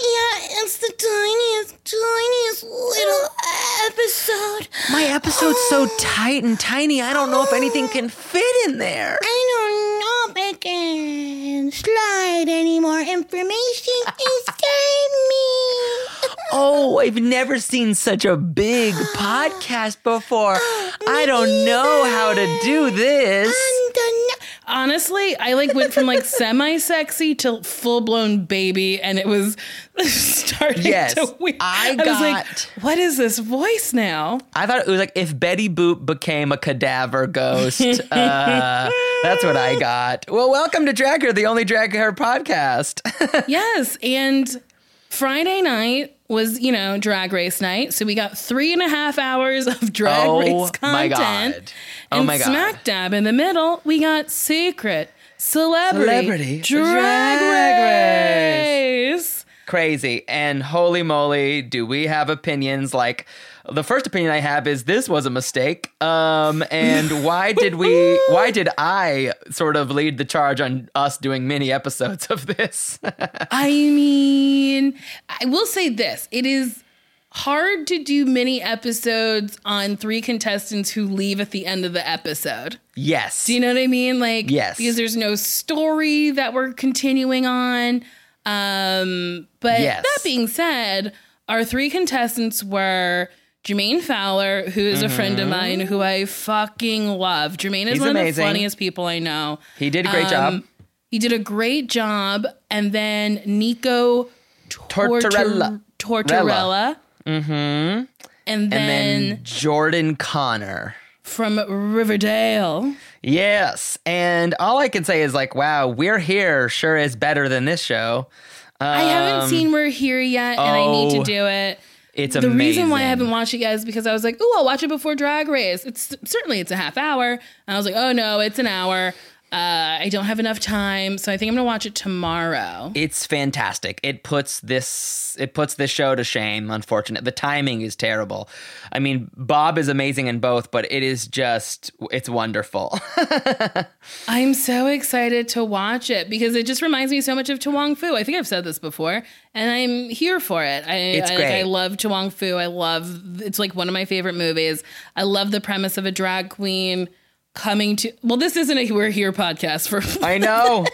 Yeah, it's the tiniest, tiniest little episode. My episode's so tight and tiny, I don't know if anything can fit in there. I don't know if I can slide any more information inside me. Oh, I've never seen such a big podcast before. I don't know how to do this. Honestly, I like went from like semi-sexy to full-blown baby, and it was starting Yes, to weird. I was like, got- "What is this voice now?" I thought it was like if Betty Boop became a cadaver ghost. Uh, that's what I got. Well, welcome to Drag Her, the only Drag Her podcast. yes, and Friday night was you know drag race night, so we got three and a half hours of drag Oh race my content. God. Oh and my God. smack dab in the middle, we got secret celebrity, Celebrity drag, Drag race. Crazy. And holy moly, do we have opinions like the first opinion I have is this was a mistake. Um, and why did we, why did I sort of lead the charge on us doing mini episodes of this? I mean, I will say this: it is hard to do mini episodes on three contestants who leave at the end of the episode. yes. Do you know what I mean? Like, Yes. because there's no story that we're continuing on. Um, but Yes. that being said, our three contestants were Jermaine Fowler, who is a friend of mine who I fucking love. Jermaine is Mm-hmm. He's one amazing. of the funniest people I know. he did a great job. Um, He did a great job. And then Nico Tortorella. Tortorella. Mm-hmm. And And then, then Jordan Connor. from Riverdale. Yes. And all I can say is like, wow, we're here sure is better than this show. I haven't um, seen We're Here yet, and I need to oh, do it. It's the amazing. reason why I haven't watched it yet is because I was like, "Oh, I'll watch it before Drag Race." It's certainly it's a half hour, and I was like, "Oh no, it's an hour." Uh, I don't have enough time, so I think I'm gonna watch it tomorrow. It's fantastic. It puts this it puts this show to shame. Unfortunate, the timing is terrible. I mean, Bob is amazing in both, but it is just it's wonderful. I'm so excited to watch it because it just reminds me so much of To Wong Foo. I think I've said this before, and I'm here for it. I, It's I, great. I love To Wong Foo. I love it's like one of my favorite movies. I love the premise of a drag queen coming to. Well, this isn't a We're Here podcast for I know.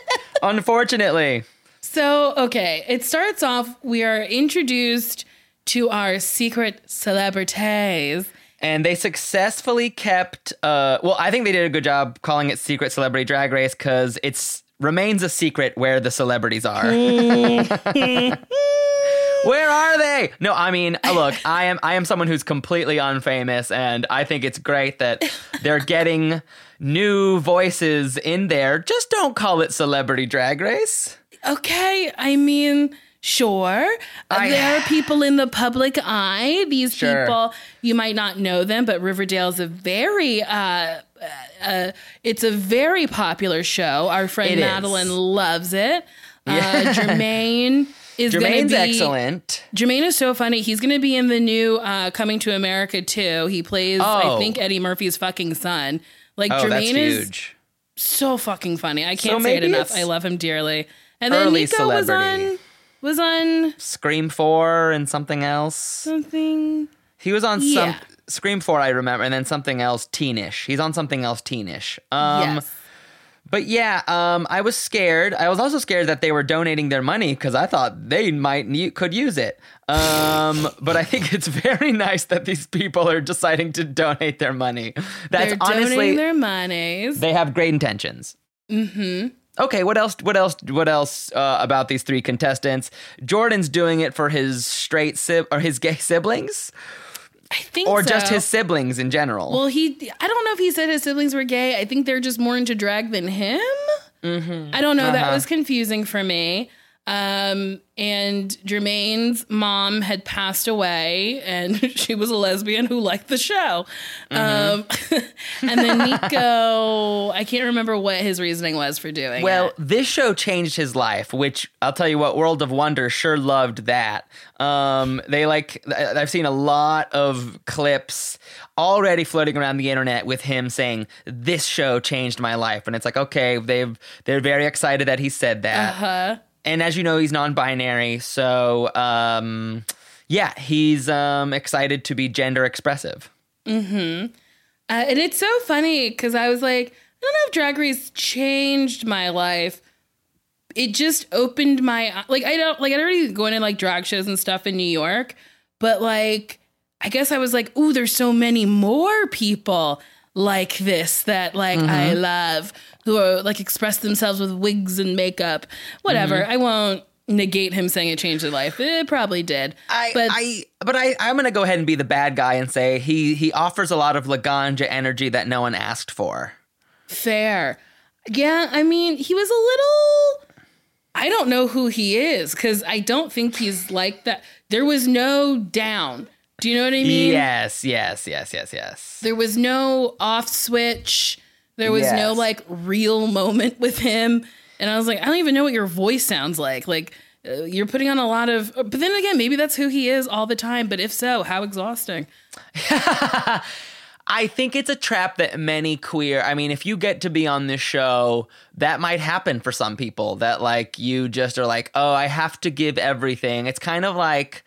Unfortunately, So, okay, it starts off, we are introduced to our secret celebrities. and they successfully kept. Uh, well, I think they did a good job calling it Secret Celebrity Drag Race because it's remains a secret where the celebrities are. Where are they? No, I mean, uh, look, I am I am someone who's completely unfamous and I think it's great that they're getting new voices in there. Just don't call it celebrity drag race. Okay, I mean, sure. Uh, I- there are people in the public eye. These Sure. people, you might not know them, but Riverdale's a very, uh, uh, it's a very popular show. Our friend It is. Madeline loves it. Uh, Jermaine is Jermaine's be excellent. Jermaine is so funny. He's going to be in the new uh, Coming to America too. He plays, I Oh. think, Eddie Murphy's fucking son. Like Oh, that's Jermaine is huge. so fucking funny. I can't So say it enough. I love him dearly. And then early Nico was on was on Scream 4 and something else. something. He was on Yeah. some Scream Four, I remember, and then something else teenish. He's on something else teenish. Um, yes. But yeah, um, I was scared. I was also scared that they were donating their money because I thought they might need, could use it. Um, but I think it's very nice that these people are deciding to donate their money. That's They're honestly their monies. they have great intentions. Mm-hmm. Okay, what else? What else? What else uh, about these three contestants? Jordan's doing it for his straight sib or his gay siblings, I think or just his siblings in general. Well, he. I don't know if he said his siblings were gay. I think they're just more into drag than him. I don't know. That Uh-huh. was confusing for me. Um, and Jermaine's mom had passed away, and she was a lesbian who liked the show. Um, and then Nico, I can't remember what his reasoning was for doing Well, it. this show changed his life, which I'll tell you what, World of Wonder sure loved that. Um, they like, I've seen a lot of clips already floating around the internet with him saying, "This show changed my life," and it's like, okay, they've they're very excited that he said that. Uh-huh. And as you know, he's non-binary, so um, yeah, he's um, excited to be gender expressive. Uh, and it's so funny because I was like, I don't know if Drag Race changed my life. It just opened my like I don't like I'd already going to like drag shows and stuff in New York, but like I guess I was like, ooh, there's so many more people like this that like I mm-hmm. love who are like express themselves with wigs and makeup. Whatever. Mm-hmm. I won't negate him saying it changed their life. It probably did. I, but I, but I, I'm gonna go ahead and be the bad guy and say he he offers a lot of Laganja energy that no one asked for. Fair. Yeah, I mean, he was a little. I don't know who he is because I don't think he's like that. There was no down. Do you know what I mean? Yes, yes, yes, yes, yes. There was no off switch. There was no like real moment with him. And I was like, I don't even know what your voice sounds like. Like, uh, you're putting on a lot of. But then again, maybe that's who he is all the time. But if so, how exhausting. I think it's a trap that many queer. I mean, if you get to be on this show, that might happen for some people. That like you just are like, oh, I have to give everything. It's kind of like.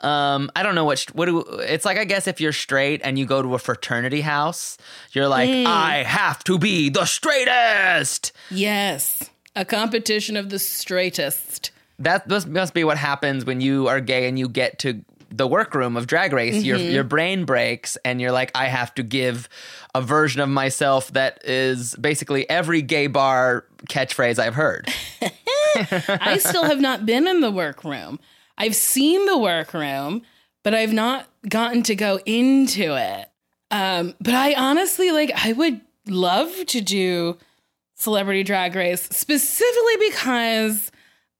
Um, I don't know what what do it's like. I guess if you're straight and you go to a fraternity house, you're like, I have to be the straightest. Yes. A competition of the straightest. that this must be what happens when you are gay and you get to the workroom of drag race your Mm-hmm. your brain breaks and you're like I have to give a version of myself that is basically every gay bar catchphrase I've heard. I still have not been in the workroom. I've seen the workroom, but I've not gotten to go into it. Um, but I honestly like I would love to do celebrity drag race specifically because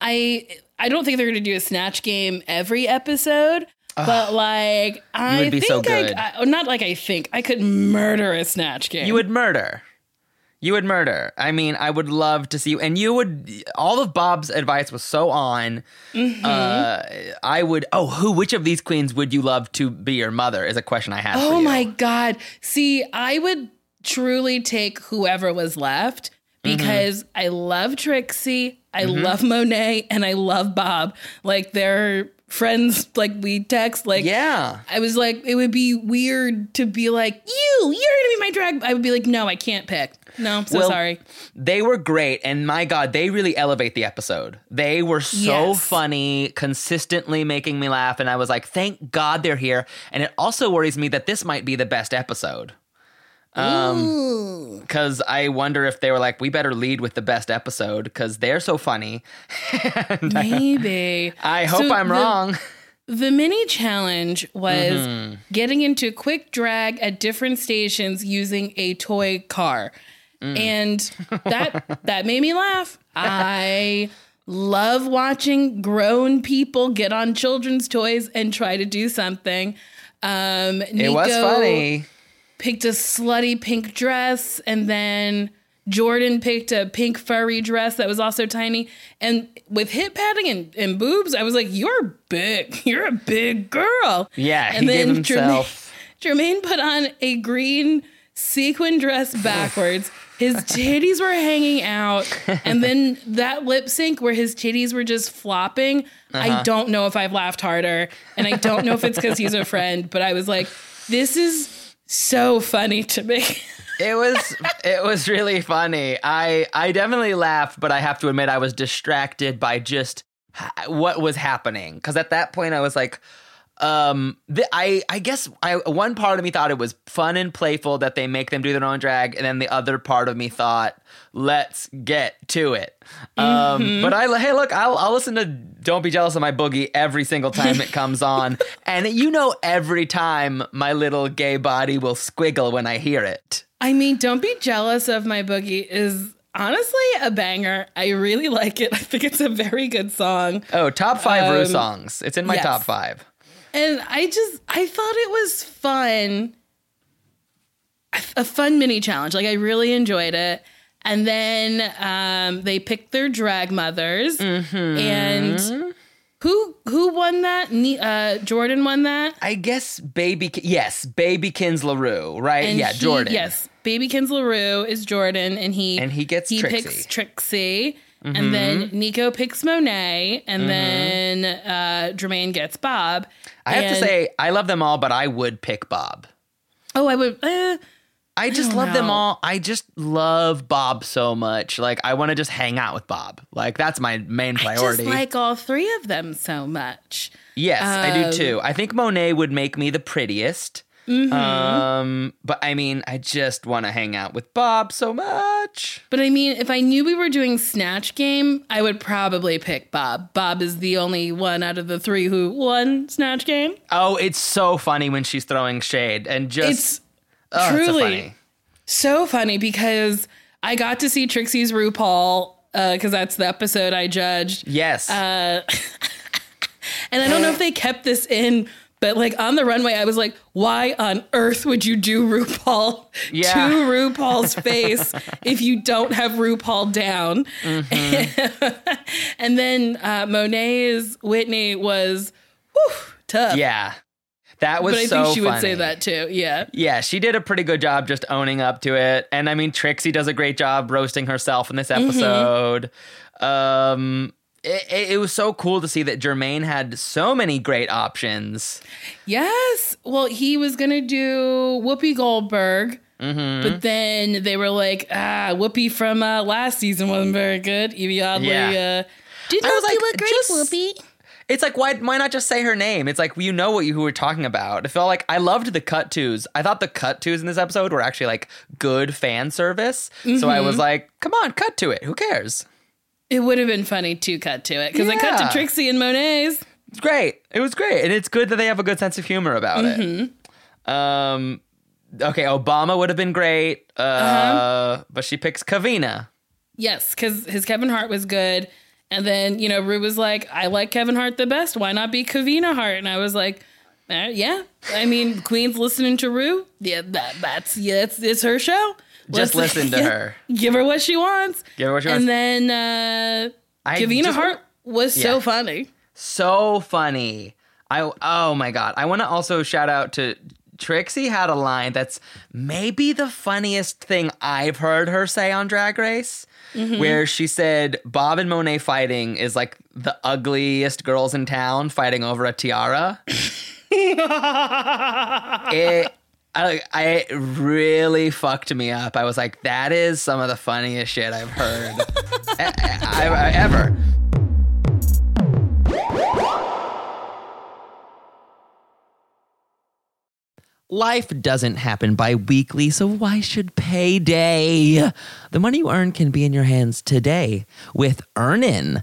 I I don't think they're going to do a snatch game every episode. But like I would be think so I- good. I, not like I think I could murder a snatch game. You would murder. You would murder. I mean, I would love to see you. And you would, all of Bob's advice was so on. Mm-hmm. Uh, I would, oh, who, which of these queens would you love to be your mother is a question I for Oh my God. See, I would truly take whoever was left Mm-hmm. because I love Trixie, I love Monet, and I love Bob. Like they're friends, like we text. Like, Yeah. I was like, it would be weird to be like, you, you're gonna be my drag. I would be like, no, I can't pick. No, I'm so Well, sorry. They were great, and my God, they really elevate the episode. They were so Yes. funny, consistently making me laugh, and I was like, thank God they're here. And it also worries me that this might be the best episode. Um, because I wonder if they were like, we better lead with the best episode because they're so funny. Maybe. I hope So I'm the- wrong. The mini challenge was Mm-hmm. getting into quick drag at different stations using a toy car. Mm. And that that made me laugh. I love watching grown people get on children's toys and try to do something. Um It was funny. Picked a slutty pink dress and then Jordan picked a pink furry dress that was also tiny. And with hip padding and, and boobs, I was like, You're big. You're a big girl. Yeah, he and gave then himself- Jermaine, Jermaine put on a green sequin dress backwards. His titties were hanging out. And then that lip sync where his titties were just flopping. Uh-huh. I don't know if I've laughed harder. And I don't know if it's because he's a friend, but I was like, this is so funny to me. It was it was really funny. I I definitely laughed, but I have to admit I was distracted by just what was happening because at that point I was like um the, I I guess I one part of me thought it was fun and playful that they make them do their own drag and then the other part of me thought let's get to it. Um but I hey look I'll I'll listen to Don't Be Jealous of My Boogie every single time it comes on and you know every time my little gay body will squiggle when I hear it. I mean, don't be jealous of my boogie is honestly a banger. I really like it. I think it's a very good song. Oh, top five Rue Um, songs. It's in my yes. top five. And I just I thought it was fun. A fun mini challenge. Like I really enjoyed it. And then um, they picked their drag mothers. Mm-hmm. And who who won that? Uh, Jordan won that. I guess baby. Yes, baby Kins LaRue, right? And yeah, he- Jordan. Yes, Baby Kins LaRue is Jordan, and he And he gets he Trixie. Picks Trixie, and then Nico picks Monet, and then uh, Jermaine gets Bob. I have to say, I love them all, but I would pick Bob. oh, I would. Uh, I just don't love them all. I just love Bob so much. Like, I want to just hang out with Bob. Like, that's my main I priority. just like all three of them so much. yes, I do Um, too. I think Monet would make me the prettiest. Mm-hmm. Um, but I mean, I just want to hang out with Bob so much. But I mean, if I knew we were doing Snatch Game, I would probably pick Bob. Bob is the only one out of the three who won Snatch Game. Oh, it's so funny when she's throwing shade and just It's oh, truly funny. so funny because I got to see Trixie's RuPaul because that's the episode I judged. Yes. Uh, And I don't know if they kept this in, but like on the runway, I was like, why on earth would you do RuPaul Yeah. to RuPaul's face if you don't have RuPaul down? and then uh, Monet's Whitney was whew, tough. yeah. That was But I so think she would say that too. Yeah. Yeah, she did a pretty good job just owning up to it. And I mean, Trixie does a great job roasting herself in this Mm-hmm. episode. Um, it, it, was so cool to see that Jermaine had so many great options. Yes. Well, he was going to do Whoopi Goldberg. Mm-hmm. But then they were like, ah, Whoopi from uh, last season wasn't very good. Evie Oddly Yeah. uh, did I not was like, a great just- Whoopi. It's like why why not just say her name? It's like you know what you who we're talking about. It felt like I loved the cut twos. I thought the cut twos in this episode were actually like good fan service. So I Mm-hmm. was like, come on, cut to it. Who cares? It would have been funny to cut to it because I cut to Trixie and Monet's. It's great. It was great, and it's good that they have a good sense of humor about Mm-hmm. it. Um, okay, Obama would have been great, uh, Uh-huh. but she picks Kavina. Yes, because his Kevin Hart was good. And then, you know, Rue was like, I like Kevin Hart the best. Why not be Kavina Hart? And I was like, "Uh, yeah. I mean, Queen's listening to Rue. Yeah, that, that's, yeah, it's, it's her show. Just listen to yeah, her. Give her what she wants. Give her what she wants. and then uh, I just- Hart was so funny. So funny. I oh my god. I want to also shout out to Trixie had a line that's maybe the funniest thing I've heard her say on Drag Race. Mm-hmm. Where she said Bob and Monet fighting is like the ugliest girls in town fighting over a tiara. it I, I really fucked me up. I was like, that is some of the funniest shit I've heard I- I- I- ever. Life doesn't happen bi weekly, so why should payday? The money you earn can be in your hands today with Earnin.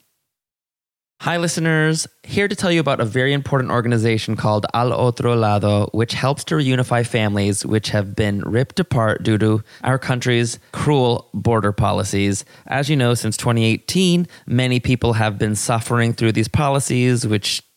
Hi, listeners. Here to tell you about a very important organization called Al Otro Lado, which helps to reunify families which have been ripped apart due to our country's cruel border policies. As you know, since 2018, many people have been suffering through these policies, which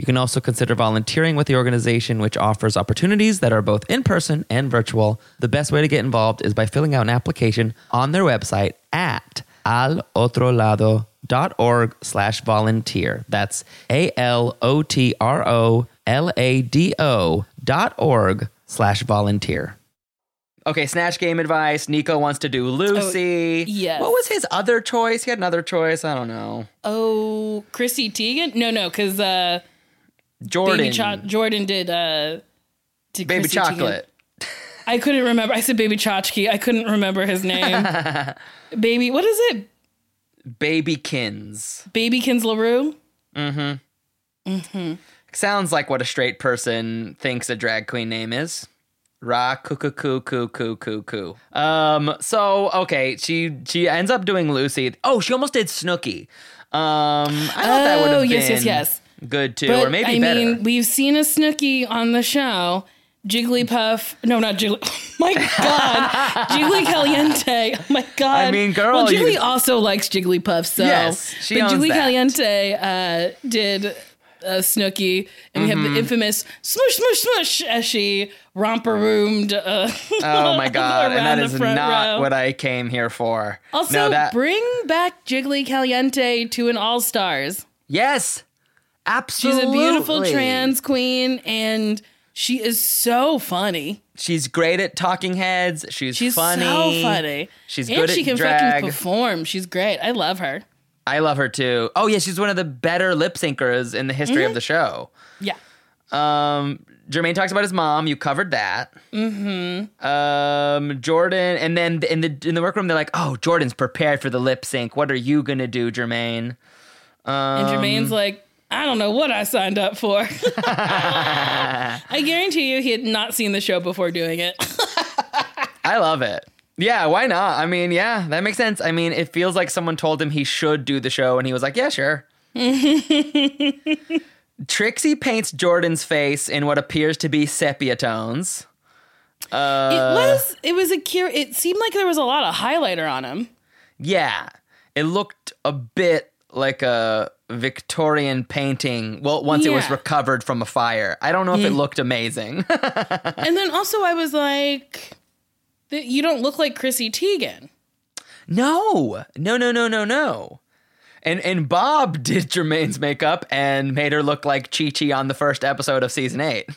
You can also consider volunteering with the organization, which offers opportunities that are both in person and virtual. The best way to get involved is by filling out an application on their website at alotrolado.org slash volunteer. That's A-L-O-T-R-O-L-A-D-O dot org slash volunteer. Okay, snatch game advice. Nico wants to do Lucy. yes. What was his other choice? He had another choice. I don't know. Oh, Chrissy Teigen? No, no, because uh, Jordan. Baby Cho- Jordan did uh, did Baby Chrissy Teigen. chocolate. I couldn't remember. I said Baby Chachki. I couldn't remember his name. Baby, what is it? Babykins. Babykins LaRue? Mm-hmm. Mm-hmm. Sounds like what a straight person thinks a drag queen name is. Ra coo coo coo coo coo coo. Um. So okay, she she ends up doing Lucy. Oh, she almost did Snooki. Um. I thought that would Oh, have been Oh, yes, yes, yes. Good too, But or maybe I better. mean, we've seen a Snooki on the show. Jigglypuff. No, not Jiggly. Oh my God. Jiggly Caliente. Oh my God. I mean, girl, Well, Jiggly you- also likes Jigglypuff, so. Yes, she But owns Jiggly that. Caliente uh, did uh, Snooki, and we have Mm-hmm. the infamous smush, smush, smush as she romper roomed. Uh, oh my god! And that is not row. what I came here for. also, no, that bring back Jiggly Caliente to an All Stars. yes, She's a beautiful trans queen, and she is so funny. She's great at talking heads. She's, funny. She's funny. so funny. She's and good she at can drag. fucking perform. She's great. I love her. I love her too. Oh yeah, she's one of the better lip syncers in the history Mm-hmm. of the show. Yeah. Um, Jermaine talks about his mom. You covered that. Mm-hmm. Um, Jordan, and then in the in the workroom, they're like, "Oh, Jordan's prepared for the lip sync. What are you gonna do, Jermaine?" And Um, Jermaine's like, I don't know what I signed up for. I guarantee you he had not seen the show before doing it. I love it. Yeah, why not? I mean, yeah, that makes sense. I mean, it feels like someone told him he should do the show, and he was like, "Yeah, sure." Trixie paints Jordan's face in what appears to be sepia tones. it uh, was it was a cure. It seemed like there was a lot of highlighter on him. Yeah, it looked a bit like a Victorian painting. Well, once it was recovered from a fire. I don't know if it looked amazing. and then also I was like, "Th- you don't look like Chrissy Teigen. no, no, no, no, no, no. And and Bob did Jermaine's makeup and made her look like Chi Chi on the first episode of season eight.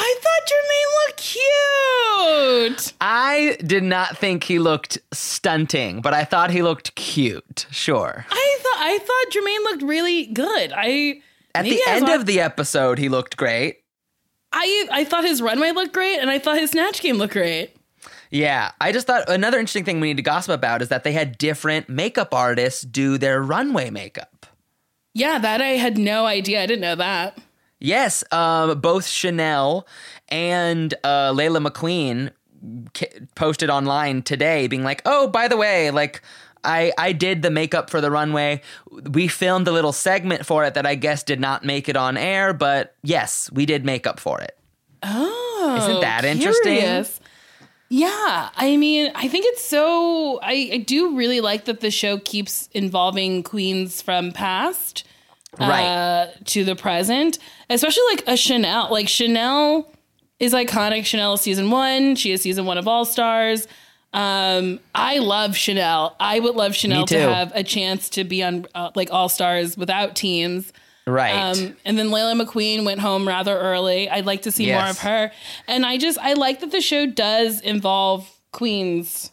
I thought Jermaine looked cute. I did not think he looked stunting, but I thought he looked cute. Sure. I thought I thought Jermaine looked really good. I At the I end on- of the episode, he looked great. I I thought his runway looked great, and I thought his snatch game looked great. Yeah, I just thought another interesting thing we need to gossip about is that they had different makeup artists do their runway makeup. Yeah, that I had no idea. I didn't know that. Yes, um, both Shannel and uh, Laila McQueen ca- posted online today, being like, "Oh, by the way, like I I did the makeup for the runway. We filmed a little segment for it that I guess did not make it on air, but yes, we did makeup for it. Oh, Isn't that interesting? curious. Yeah, I mean, I think it's so. I, I do really like that the show keeps involving queens from past Right. uh, to the present, especially like a Shannel. Like Shannel is iconic. Shannel is season one. She is season one of All Stars. Um, I love Shannel. I would love Shannel to have a chance to be on uh, like All Stars without teams. right. Um, and then Laila McQueen went home rather early. I'd like to see more of her. And I just I like that the show does involve queens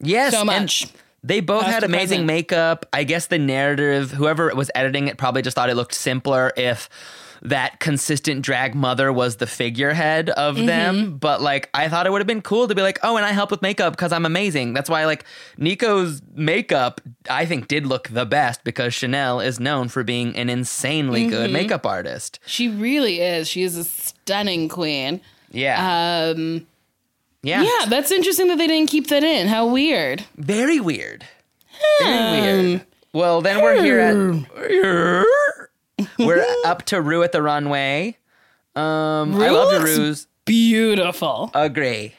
yes. so and much. They both had amazing present. makeup. I guess the narrative, whoever was editing it, probably just thought it looked simpler if that consistent drag mother was the figurehead of Mm-hmm. them. But like, I thought it would have been cool to be like, oh, and I help with makeup because I'm amazing. That's why like Nico's makeup, I think, did look the best because Shannel is known for being an insanely good Mm-hmm. makeup artist. She really is. She is a stunning queen. Yeah. Um, yeah. yeah, that's interesting that they didn't keep that in. How weird. Very weird. Very weird. Well, then we're here at. We're up to Rue at the runway. Um, I Rue love the Rue's. Beautiful. Agree.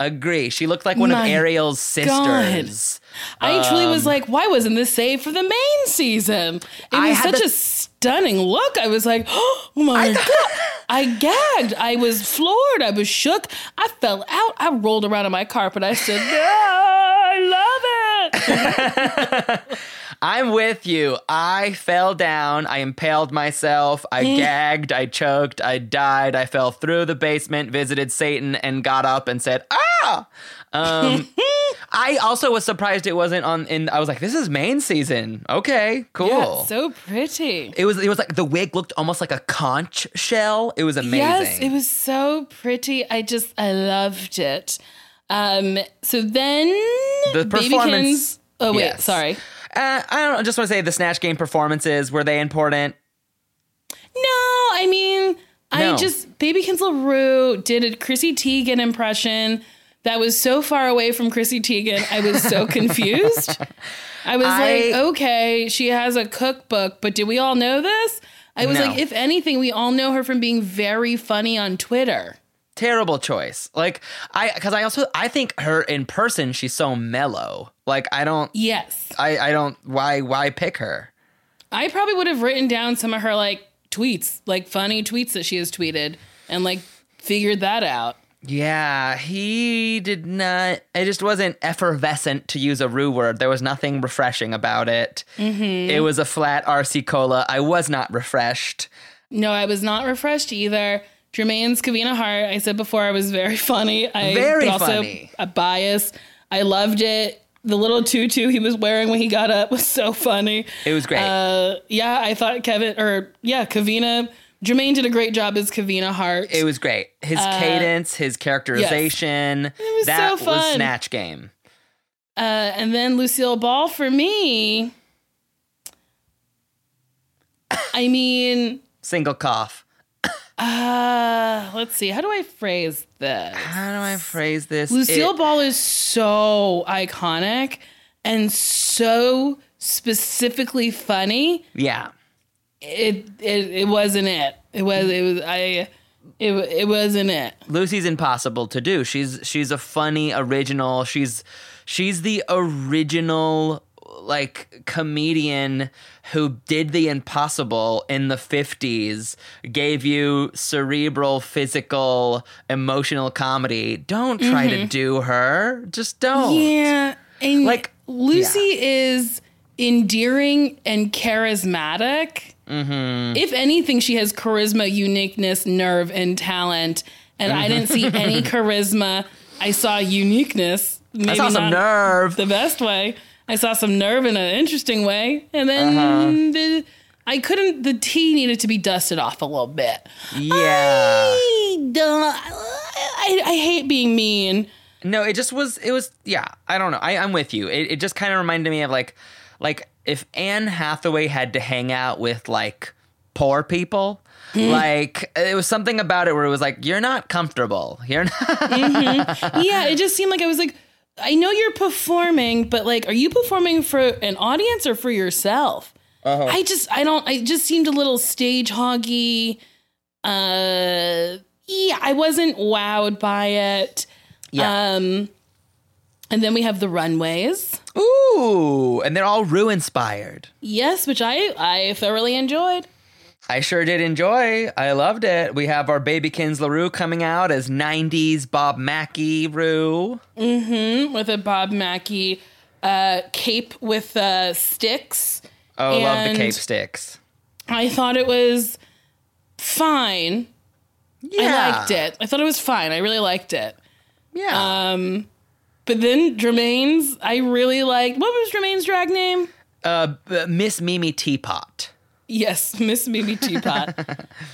Agree. She looked like one My of Ariel's sisters. I truly was like, why wasn't this saved for the main season? It Um, I was such the- a stunning look. I was like, oh my God. I gagged. I was floored. I was shook. I fell out. I rolled around on my carpet. I said, "Ah, I love it. I'm with you. I fell down. I impaled myself. I gagged. I choked. I died. I fell through the basement, visited Satan, and got up and said, "Ah!" Um, I also was surprised it wasn't on. In I was like, "This is main season. Okay, cool." Yeah, so pretty. it was. It was like the wig looked almost like a conch shell. It was amazing. Yes, it was so pretty. I just I loved it. Um, so then The performance- Babykins. Oh wait, yes. sorry. Uh, I don't. I just want to say the snatch game performances were they important? No, I mean, I just Babykins LaRue did a Chrissy Teigen impression that was so far away from Chrissy Teigen. I was so confused. I was I- like, okay, she has a cookbook, but do we all know this? I was No. like, if anything, we all know her from being very funny on Twitter. Terrible choice. Like I, because I also I think her in person she's so mellow. Like I don't. Yes. I, I don't. Why why pick her? I probably would have written down some of her like tweets, like funny tweets that she has tweeted, and like figured that out. Yeah, he did not. It just wasn't effervescent to use a Rue word. There was nothing refreshing about it. Mm-hmm. It was a flat RC cola. I was not refreshed. No, I was not refreshed either. Jermaine's Kavina Hart. I said before I was very funny. I Very also funny. A bias. I loved it. The little tutu he was wearing when he got up was so funny. It was great. Uh, yeah, I thought Kevin or yeah, Kavina. Jermaine did a great job as Kavina Hart. It was great. His cadence, his characterization. Uh, was that so was snatch game. uh, and then Lucille Ball for me. I mean, Single cough. Uh, let's see. How do I phrase this? How do I phrase this? Lucille It- Ball is so iconic and so specifically funny. yeah. It it, it wasn't it. It was it was I it it wasn't it. Lucy's impossible to do. She's she's a funny original. She's she's the original like comedian who did the impossible in the 50s, gave you cerebral, physical, emotional comedy. Don't try to do her. Just don't. Yeah, and Like, Lucy is endearing and charismatic. Mm-hmm. If anything, she has charisma, uniqueness, nerve, and talent. And I didn't see any charisma. I saw uniqueness. Maybe I saw some not nerve. the best way. I saw some nerve in an interesting way, and then Uh-huh. the, I couldn't. The tea needed to be dusted off a little bit. yeah. I don't. I, I hate being mean. No, it just was. It was. Yeah, I don't know. I, I'm with you. It, it just kind of reminded me of like, like if Anne Hathaway had to hang out with like poor people. Like it was something about it where it was like you're not comfortable. You're not. yeah, it just seemed like I was like, I know you're performing, but like, are you performing for an audience or for yourself? Uh-huh. I just, I don't, I just seemed a little stage hoggy. Uh, yeah, I wasn't wowed by it. Yeah. Um, and then we have the runways. Ooh, and they're all Rue inspired. Yes, which I, I thoroughly enjoyed. I sure did enjoy. I loved it. We have our Babykins LaRue coming out as 90s Bob Mackie Rue. with a Bob Mackie uh, cape with uh, sticks. Oh, love the cape sticks. I thought it was fine. Yeah. I liked it. I thought it was fine. I really liked it. Yeah. Um, but then Jermaine's, I really liked. What was Jermaine's drag name? uh, Miss Mimi Teapot. Yes, Miss Mimi Teapot.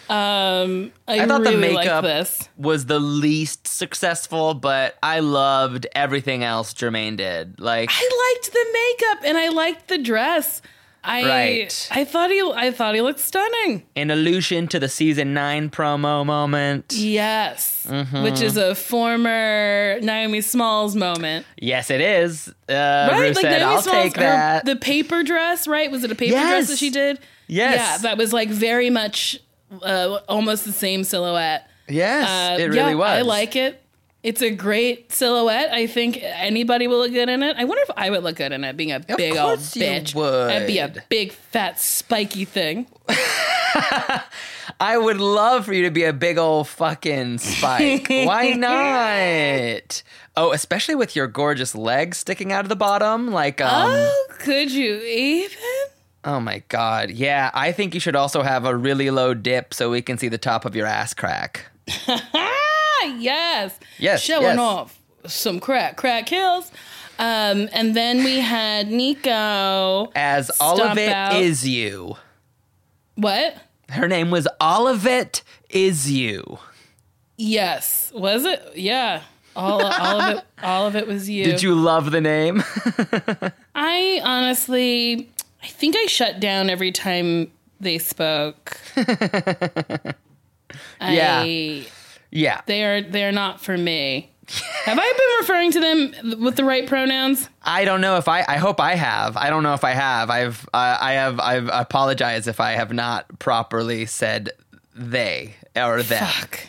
um, I, I thought really the makeup this. was the least successful, but I loved everything else Jermaine did. Like, I liked the makeup and I liked the dress. I Right. I thought he I thought he looked stunning. an allusion to the season nine promo moment. Yes, Mm-hmm. which is a former Naomi Smalls moment. Yes, it is. Uh, Rue said, I'll take her- that. The paper dress, right? Was it a paper dress that she did? Yes. Yeah, that was like very much uh, almost the same silhouette. yes, Uh, it really yeah, was. I like it. It's a great silhouette. I think anybody will look good in it. I wonder if I would look good in it, being a big old course you bitch. would. I'd be a big fat spiky thing. I would love for you to be a big old fucking spike. Why not? Oh, especially with your gorgeous legs sticking out of the bottom. Like, um, oh, could you even? oh my God. Yeah, I think you should also have a really low dip so we can see the top of your ass crack. Yes. Yes, Showing yes. off some crack, crack kills. Um, and then we had Nico. As all of Stomp it out. is you. What? Her name was All of It Is You. Yes. Was it? Yeah. All, all of it. All of it was you. Did you love the name? I honestly, I think I shut down every time they spoke. Yeah. I, yeah. they are they are not for me. Have I been referring to them with the right pronouns? I don't know if I. I hope I have. I don't know if I have. I've. Uh, I have. I've apologized if I have not properly said they or them. Fuck.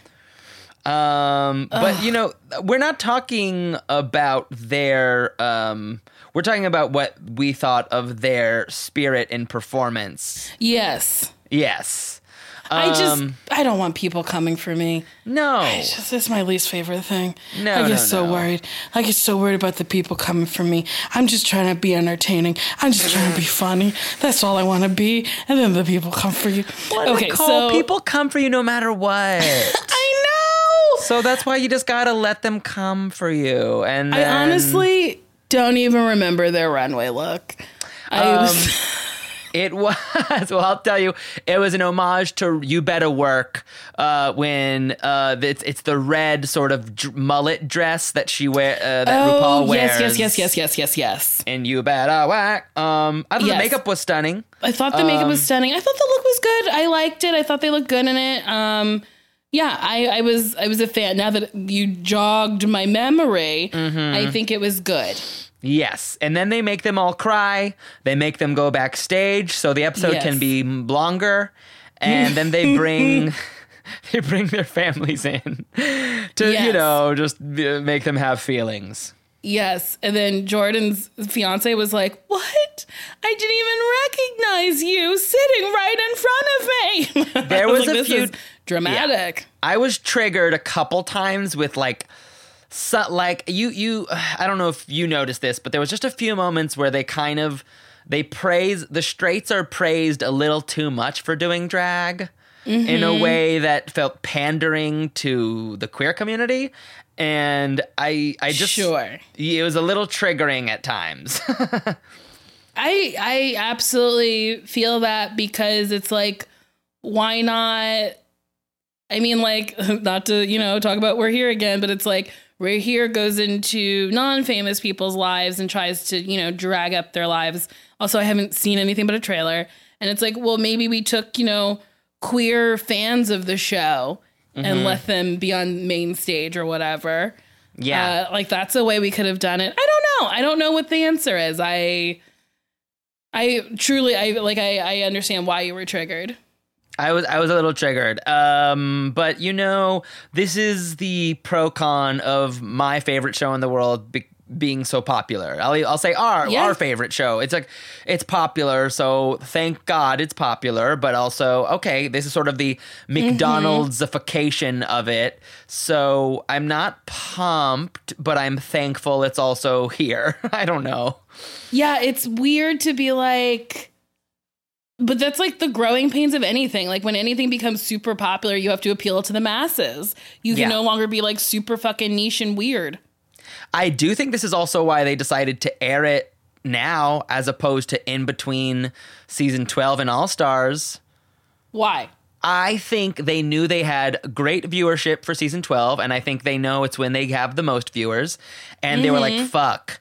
Um, but you know, we're not talking about their. Um, we're talking about what we thought of their spirit and performance. Yes. Yes. I just Um, I don't want people coming for me. no. It's just it's my least favorite thing. No, I get no, so no. worried. I get so worried about the people coming for me. I'm just trying to be entertaining. I'm just trying to be funny. That's all I want to be. And then the people come for you. okay, Nicole, so people come for you no matter what. I know. so that's why you just gotta let them come for you. And I honestly don't even remember their runway look. I Um, was It was. Well, I'll tell you, it was an homage to "You Better Work" uh, when uh, it's it's the red sort of dr- mullet dress that she wear uh, that RuPaul wears. Oh, yes, yes, yes, yes, yes, yes, yes. And you better work. Um, I thought Yes. the makeup was stunning. I thought the makeup Um, was stunning. I thought the look was good. I liked it. I thought they looked good in it. Um, yeah, I, I was I was a fan. Now that you jogged my memory, Mm-hmm. I think it was good. Yes, and then they make them all cry. They make them go backstage so the episode Yes. can be longer, and then they bring they bring their families in to you know just make them have feelings. Yes, and then Jordan's fiance was like, "What? I didn't even recognize you sitting right in front of me." There I was like, a "This few- dramatic. I was triggered a couple times with like so, like you you I don't know if you noticed this, but there was just a few moments where they kind of they praise the straights are praised a little too much for doing drag in Mm-hmm. a way that felt pandering to the queer community and I I just Sure. it was a little triggering at times. I I absolutely feel that because it's like, why not? I mean, like, not to you know talk about we're here again, but it's like here goes into non-famous people's lives and tries to you know drag up their lives. Also, I haven't seen anything but a trailer, and it's like, well, maybe we took you know queer fans of the show and let them be on main stage or whatever. Yeah. Uh, like that's a way we could have done it. I don't know. I don't know what the answer is. I I truly I like I I understand why you were triggered. I was I was a little triggered. Um, but you know, this is the pro con of my favorite show in the world be- being so popular. I'll I'll say our Yeah. our favorite show. It's like it's popular, so thank God it's popular. But also, okay, this is sort of the McDonald'sification of it. So I'm not pumped, but I'm thankful it's also here. I don't know. Yeah, it's weird to be like but that's like the growing pains of anything. Like when anything becomes super popular, you have to appeal to the masses. You can Yeah. no longer be like super fucking niche and weird. I do think this is also why they decided to air it now as opposed to in between season 12 and All Stars. Why? I think they knew they had great viewership for season 12, and I think they know it's when they have the most viewers. And they were like, mm-hmm. fuck,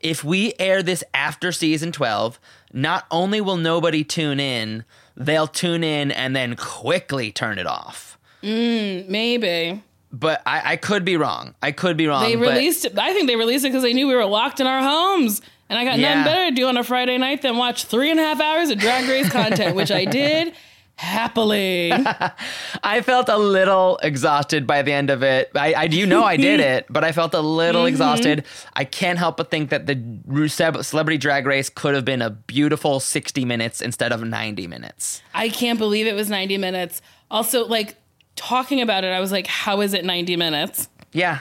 if we air this after season 12, not only will nobody tune in, they'll tune in and then quickly turn it off. Mm, maybe. But I, I could be wrong. I could be wrong. They released it. I think they released it because they knew we were locked in our homes. And I got Yeah. nothing better to do on a Friday night than watch three and a half hours of Drag Race content, which I did happily. I felt a little exhausted by the end of it. I, I you know I did it, but I felt a little Mm-hmm. exhausted. I can't help but think that the Rusev Celebrity Drag Race could have been a beautiful 60 minutes instead of 90 minutes. I can't believe it was 90 minutes. Also, like talking about it, I was like, how is it 90 minutes? Yeah.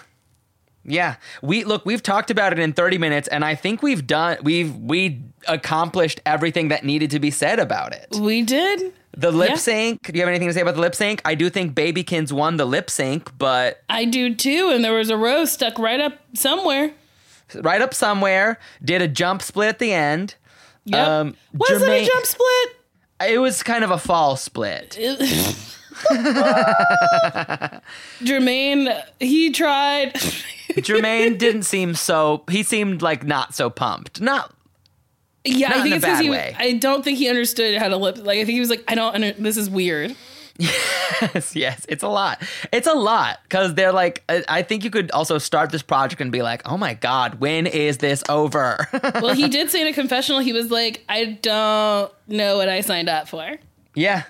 Yeah. We look, we've talked about it in 30 minutes and I think we've done we've we accomplished everything that needed to be said about it. We did. The lip Yeah. sync, do you have anything to say about the lip sync? I do think Babykins won the lip sync, but I do too. And there was a rose stuck right up somewhere. right up somewhere, did a jump split at the end. Yep. Um, was it a jump split? It was kind of a fall split. Jermaine, he tried. Jermaine didn't seem so. He seemed like not so pumped. Not. Yeah, Not I in think a it's because he. way. I don't think he understood how to lip. Like I think he was like, I don't. Under, this is weird. Yes, yes, it's a lot. It's a lot because they're like. I I think you could also start this project and be like, "Oh my god, when is this over?" Well, he did say in a confessional, he was like, I don't know what I signed up for. yeah,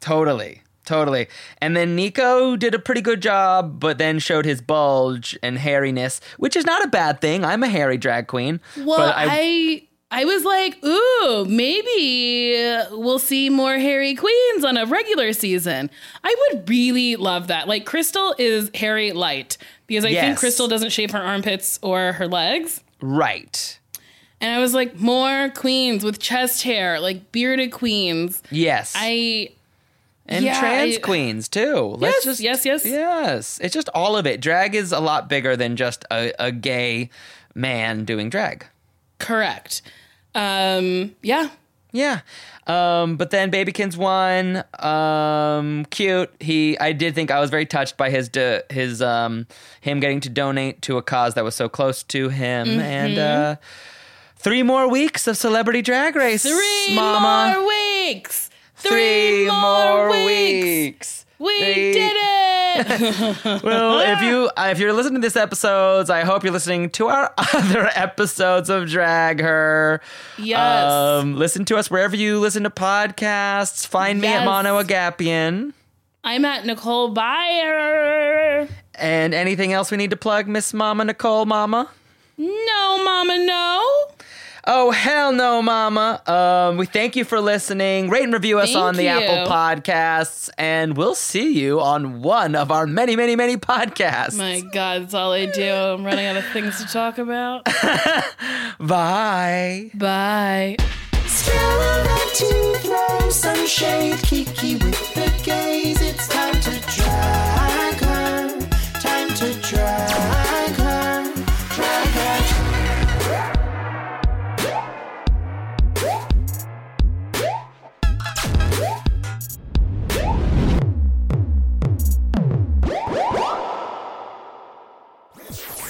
totally, totally. And then Nico did a pretty good job, but then showed his bulge and hairiness, which is not a bad thing. I'm a hairy drag queen. Well, but I, I was like, ooh, maybe we'll see more hairy queens on a regular season. I would really love that. Like Crystal is hairy light because I think Crystal doesn't shave her armpits or her legs. right. And I was like, more queens with chest hair, like bearded queens. Yes. I and Yeah, trans I- queens too. Let's Yes, just yes, yes. yes. It's just all of it. Drag is a lot bigger than just a, a gay man doing drag. Correct. Um, yeah. Yeah. Um, but then Babykins won. Um, cute. He. I did think I was very touched by his do, his um him getting to donate to a cause that was so close to him. Mm-hmm. And uh, three more weeks of Celebrity Drag Race. Three Mama. more weeks. Three more weeks. We Three- did it. well, if you if you're listening to this episodes, I hope you're listening to our other episodes of Drag Her. Yes. Um, listen to us wherever you listen to podcasts. Find me at Yes. Mano Agapion. I'm at Nicole Byer. And anything else we need to plug, Miss Mama Nicole Mama? No, Mama, no. Oh hell no, Mama! Um, we thank you for listening. Rate and review us Thank on the you. Apple Podcasts, and we'll see you on one of our many, many, many podcasts. My God, that's all I do. I'm running out of things to talk about. Bye. Bye. Still like to throw some shade, Kiki with the